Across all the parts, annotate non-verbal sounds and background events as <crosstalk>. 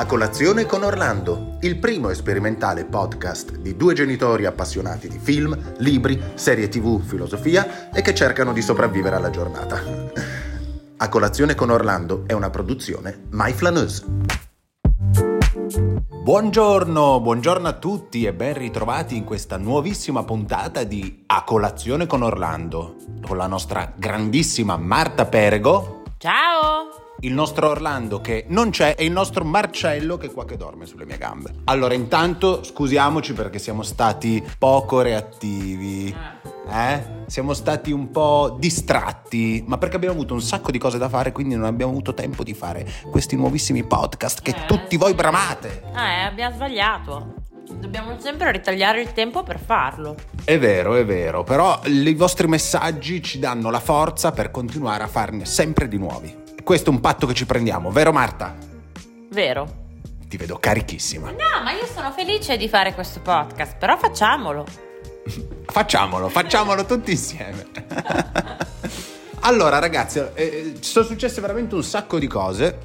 A colazione con Orlando, il primo e sperimentale podcast di due genitori appassionati di film, libri, serie tv, filosofia e che cercano di sopravvivere alla giornata. A colazione con Orlando è una produzione My Flaneuse. Buongiorno, buongiorno a tutti e ben ritrovati in questa nuovissima puntata di A colazione con Orlando, con la nostra grandissima Marta Perego. Ciao! Il nostro Orlando che non c'è e il nostro Marcello che è qua che dorme sulle mie gambe. Allora, intanto scusiamoci perché siamo stati poco reattivi. Eh? Siamo stati un po' distratti, ma perché abbiamo avuto un sacco di cose da fare, quindi non abbiamo avuto tempo di fare questi nuovissimi podcast che Eh, tutti voi bramate. Eh, abbiamo sbagliato. Dobbiamo sempre ritagliare il tempo per farlo. È vero, è vero, però i vostri messaggi ci danno la forza per continuare a farne sempre di nuovi. Questo è un patto che ci prendiamo, vero Marta? Vero? Ti vedo carichissima. No, ma io sono felice di fare questo podcast, però facciamolo. Facciamolo, facciamolo tutti insieme. <laughs> allora, ragazzi, eh, ci sono successe veramente un sacco di cose.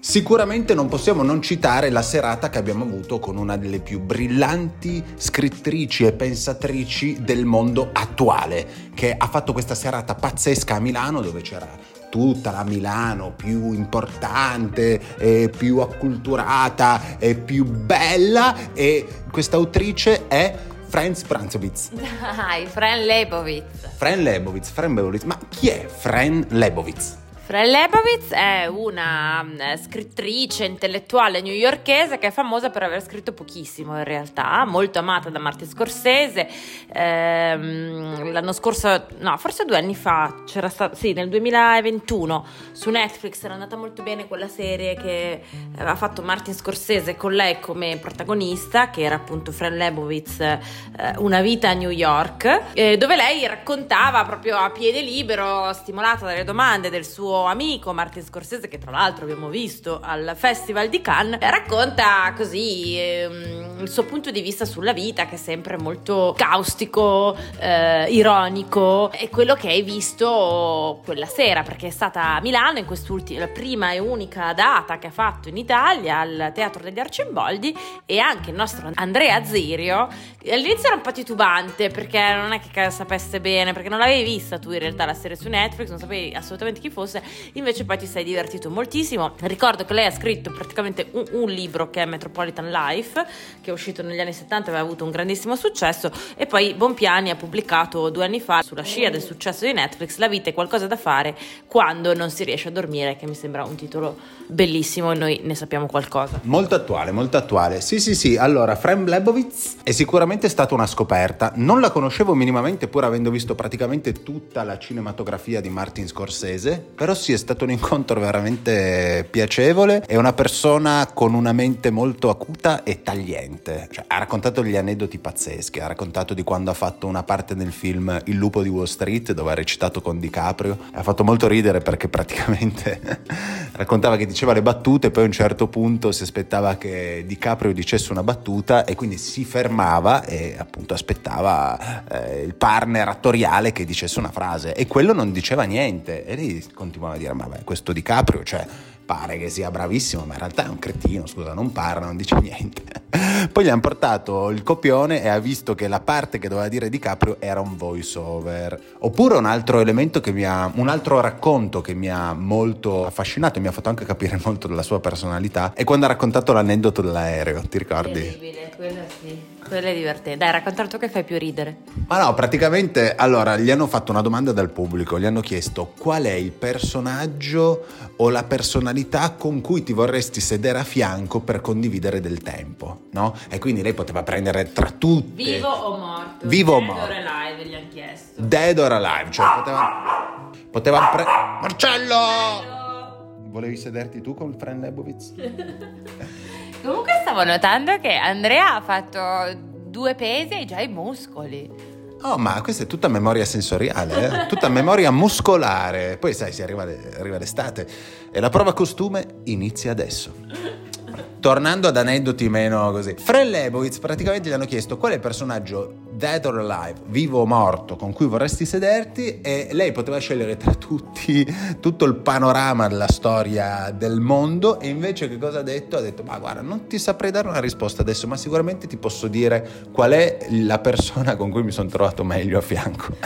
Sicuramente non possiamo non citare la serata che abbiamo avuto con una delle più brillanti scrittrici e pensatrici del mondo attuale, che ha fatto questa serata pazzesca a Milano dove c'era tutta la Milano più importante, e più acculturata e più bella e questa autrice è Franz Pranzowitz. Dai, <laughs> Fran Lebowitz. Fran Lebowitz, Fran Lebowitz, ma chi è Fran Lebowitz? Fran Lebowitz è una mm, scrittrice intellettuale newyorkese che è famosa per aver scritto pochissimo in realtà, molto amata da Martin Scorsese. Ehm, l'anno scorso, no, forse due anni fa, c'era stato, sì, nel 2021 su Netflix era andata molto bene quella serie che aveva fatto Martin Scorsese con lei come protagonista, che era appunto Fran Lebowitz, eh, Una vita a New York, eh, dove lei raccontava proprio a piede libero, stimolata dalle domande del suo amico Martin Scorsese, che tra l'altro abbiamo visto al Festival di Cannes, racconta così ehm, il suo punto di vista sulla vita, che è sempre molto caustico, eh, ironico, e quello che hai visto quella sera, perché è stata a Milano in quest'ultima, prima e unica data che ha fatto in Italia al Teatro degli Arcimboldi, e anche il nostro Andrea Zirio. All'inizio era un po' titubante perché non è che sapesse bene, perché non l'avevi vista tu in realtà la serie su Netflix, non sapevi assolutamente chi fosse, invece poi ti sei divertito moltissimo. Ricordo che lei ha scritto praticamente un, un libro che è Metropolitan Life, che è uscito negli anni 70 e aveva avuto un grandissimo successo, e poi Bonpiani ha pubblicato due anni fa, sulla scia del successo di Netflix, La vita è qualcosa da fare quando non si riesce a dormire, che mi sembra un titolo bellissimo e noi ne sappiamo qualcosa. Molto attuale, molto attuale. Sì, sì, sì. Allora, Fran Lebowitz è sicuramente stata una scoperta. Non la conoscevo minimamente, pur avendo visto praticamente tutta la cinematografia di Martin Scorsese. Però sì, è stato un incontro veramente piacevole. È una persona con una mente molto acuta e tagliente. Cioè, ha raccontato degli aneddoti pazzeschi. Ha raccontato di quando ha fatto una parte nel film Il lupo di Wall Street, dove ha recitato con DiCaprio. Ha fatto molto ridere perché praticamente <laughs> raccontava che diceva le battute, poi a un certo punto si aspettava che DiCaprio dicesse una battuta e quindi si fermava e appunto aspettava eh, il partner attoriale che dicesse una frase. E quello non diceva niente. E lì continuava a dire ma beh, questo DiCaprio cioè pare che sia bravissimo ma in realtà è un cretino scusa non parla non dice <laughs> niente poi gli hanno portato il copione e ha visto che la parte che doveva dire DiCaprio era un voice over oppure un altro elemento che mi ha un altro racconto che mi ha molto affascinato e mi ha fatto anche capire molto della sua personalità è quando ha raccontato l'aneddoto dell'aereo ti ricordi? Terribile, quello sì. Quello è divertente. Dai, racconta tu che fai più ridere. Ma no, praticamente allora gli hanno fatto una domanda dal pubblico, gli hanno chiesto qual è il personaggio o la personalità con cui ti vorresti sedere a fianco per condividere del tempo, no? E quindi lei poteva prendere tra tutte. Vivo o morto? Vivo o Dead morto. or alive gli hanno chiesto. Dead or alive, cioè poteva. Poteva pre- Marcello! Volevi sederti tu con Fran Lebowitz? <laughs> Comunque stavo notando che Andrea ha fatto due pesi e già i muscoli. Oh, ma questa è tutta memoria sensoriale, eh? tutta memoria muscolare. Poi sai, si arriva, arriva l'estate e la prova costume inizia adesso. Tornando ad aneddoti meno così, Fran Lebowitz praticamente gli hanno chiesto qual è il personaggio Dead or Alive, vivo o morto, con cui vorresti sederti e lei poteva scegliere tra tutti tutto il panorama della storia del mondo e invece che cosa ha detto? Ha detto ma guarda non ti saprei dare una risposta adesso ma sicuramente ti posso dire qual è la persona con cui mi sono trovato meglio a fianco.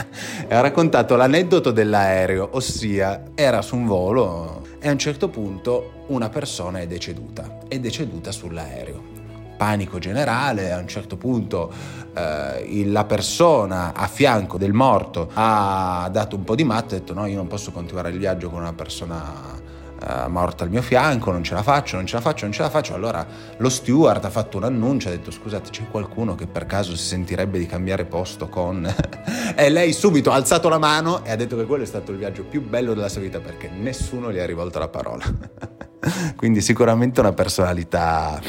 e ha raccontato l'aneddoto dell'aereo, ossia era su un volo e a un certo punto una persona è deceduta, è deceduta sull'aereo panico generale, a un certo punto eh, la persona a fianco del morto ha dato un po' di matto e ha detto no, io non posso continuare il viaggio con una persona eh, morta al mio fianco, non ce la faccio, non ce la faccio, non ce la faccio. Allora lo steward ha fatto un annuncio, ha detto scusate c'è qualcuno che per caso si sentirebbe di cambiare posto con... <laughs> e lei subito ha alzato la mano e ha detto che quello è stato il viaggio più bello della sua vita perché nessuno gli ha rivolto la parola. <laughs> Quindi sicuramente una personalità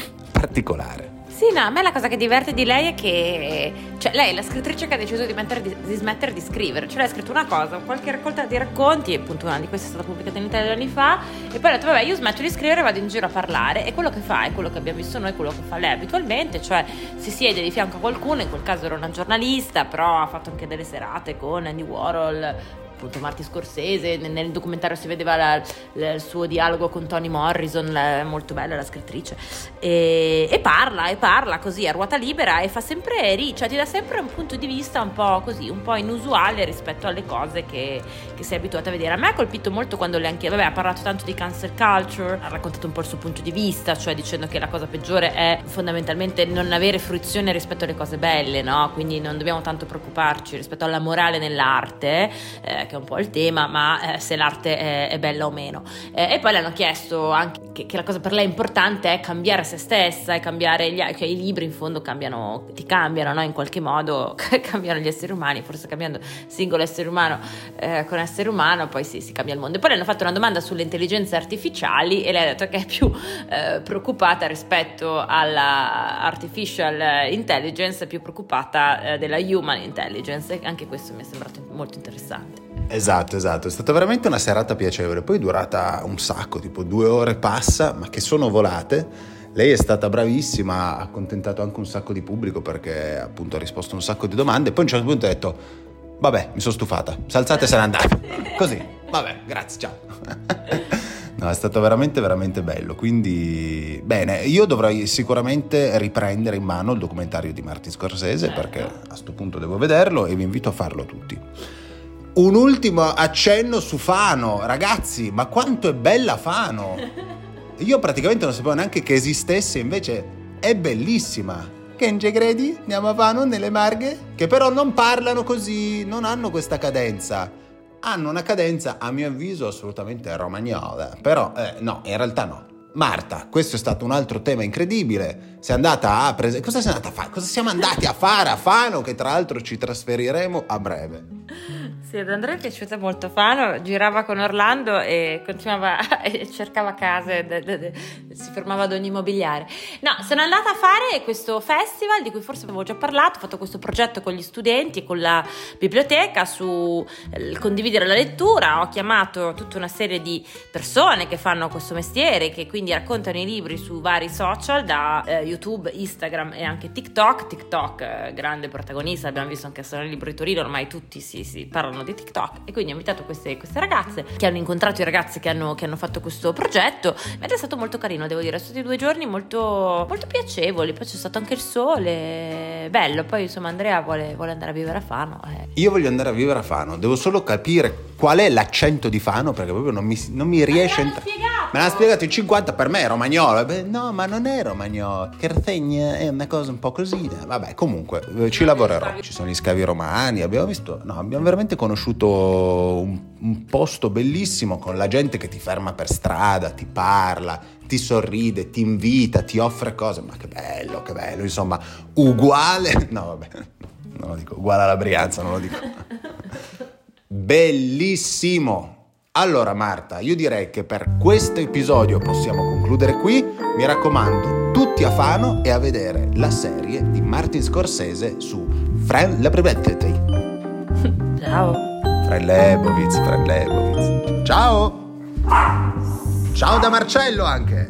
particolare. Sì, no, a me la cosa che diverte di lei è che cioè, lei è la scrittrice che ha deciso di, di, di, smettere di scrivere. Cioè, lei ha scritto una cosa, qualche raccolta di racconti, appunto una di queste è stata pubblicata in Italia anni fa, e poi ha detto, vabbè, io smetto di scrivere e vado in giro a parlare. E quello che fa è quello che abbiamo visto noi, quello che fa lei abitualmente, cioè si siede di fianco a qualcuno, in quel caso era una giornalista, però ha fatto anche delle serate con Andy Warhol, appunto Marti Scorsese, nel documentario si vedeva la, la, il suo dialogo con Toni Morrison, la, molto bella la scrittrice, e, e, parla, e parla così a ruota libera e fa sempre, cioè ti dà sempre un punto di vista un po' così, un po' inusuale rispetto alle cose che, che sei abituata a vedere. A me ha colpito molto quando lei anche, vabbè, ha parlato tanto di cancel culture, ha raccontato un po' il suo punto di vista, cioè dicendo che la cosa peggiore è fondamentalmente non avere fruizione rispetto alle cose belle, no? Quindi non dobbiamo tanto preoccuparci rispetto alla morale nell'arte, eh, che è un po' il tema, ma eh, se l'arte è, è, bella o meno. Eh, e poi le hanno chiesto anche che, che, la cosa per lei importante è cambiare se stessa e cambiare gli altri, cioè i libri in fondo cambiano, ti cambiano no? in qualche modo, <laughs> cambiano gli esseri umani, forse cambiando singolo essere umano eh, con essere umano, poi sì, si cambia il mondo. E poi hanno fatto una domanda sulle intelligenze artificiali e lei ha detto che è più eh, preoccupata rispetto alla artificial intelligence, più preoccupata eh, della human intelligence, e anche questo mi è sembrato molto interessante. Esatto, esatto, è stata veramente una serata piacevole, poi è durata un sacco, tipo due ore passa, ma che sono volate. Lei è stata bravissima, ha accontentato anche un sacco di pubblico perché appunto ha risposto a un sacco di domande, poi a un certo punto ha detto, vabbè, mi sono stufata, si è alzata e se n'è andata. Così, vabbè, grazie, ciao. <laughs> No, è stato veramente, veramente bello. Quindi, bene, io dovrei sicuramente riprendere in mano il documentario di Martin Scorsese perché a questo punto devo vederlo e vi invito a farlo tutti. Un ultimo accenno su Fano, ragazzi, ma quanto è bella Fano! <laughs> Io praticamente non sapevo neanche che esistesse, invece è bellissima. Andiamo a Fano nelle Marghe? Che però non parlano così, non hanno questa cadenza. Hanno una cadenza, a mio avviso, assolutamente romagnola. Però, eh, no, in realtà no. Marta, questo è stato un altro tema incredibile. Sei andata a prese... Cosa sei andata a fare? Cosa siamo andati a fare a Fano? Che tra l'altro ci trasferiremo a breve. Sì, ad Andrea è piaciuta molto Fano, girava con Orlando e continuava <laughs> e cercava case, de, de, de, si fermava ad ogni immobiliare. No, sono andata a fare questo festival di cui forse avevo già parlato, ho fatto questo progetto con gli studenti e con la biblioteca su eh, condividere la lettura, ho chiamato tutta una serie di persone che fanno questo mestiere, che quindi raccontano i libri su vari social, da eh, YouTube, Instagram e anche TikTok. TikTok, eh, grande protagonista, abbiamo visto anche a Salone Libro di Torino, ormai tutti si, si parlano di TikTok e quindi ho invitato queste, queste ragazze che hanno incontrato i ragazzi che hanno, che hanno, fatto questo progetto ed è stato molto carino devo dire, sono stati due giorni molto, molto piacevoli, poi c'è stato anche il sole, bello, poi insomma Andrea vuole, vuole andare a vivere a Fano. Eh. Io voglio andare a vivere a Fano, devo solo capire qual è l'accento di Fano perché proprio non mi, non mi riesce a entrare. Me l'ha spiegato in 50 per me è romagnolo. Beh, no, ma non è romagnolo. Chersegna è una cosa un po' così. Vabbè, comunque eh, ci lavorerò. Ci sono gli scavi romani, abbiamo visto, no, abbiamo veramente conosciuto un, un posto bellissimo con la gente che ti ferma per strada, ti parla, ti sorride, ti invita, ti offre cose. Ma che bello, che bello, insomma, uguale. <laughs> No, vabbè, non lo dico, uguale alla Brianza, non lo dico. <laughs> Bellissimo! Allora Marta, io direi che per questo episodio possiamo concludere qui. Mi raccomando, tutti a Fano e a vedere la serie di Martin Scorsese su Fran Lebrevetteti. Ciao. Fran Lebowitz, Fran Lebowitz. Ciao! Ciao da Marcello anche!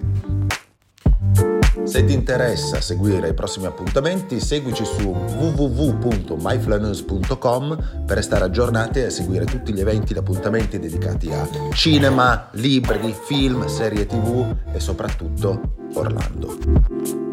Se ti interessa seguire i prossimi appuntamenti, seguici su www.myflaneuse.com per restare aggiornati e seguire tutti gli eventi ed appuntamenti dedicati a cinema, libri, film, serie tv e soprattutto Orlando.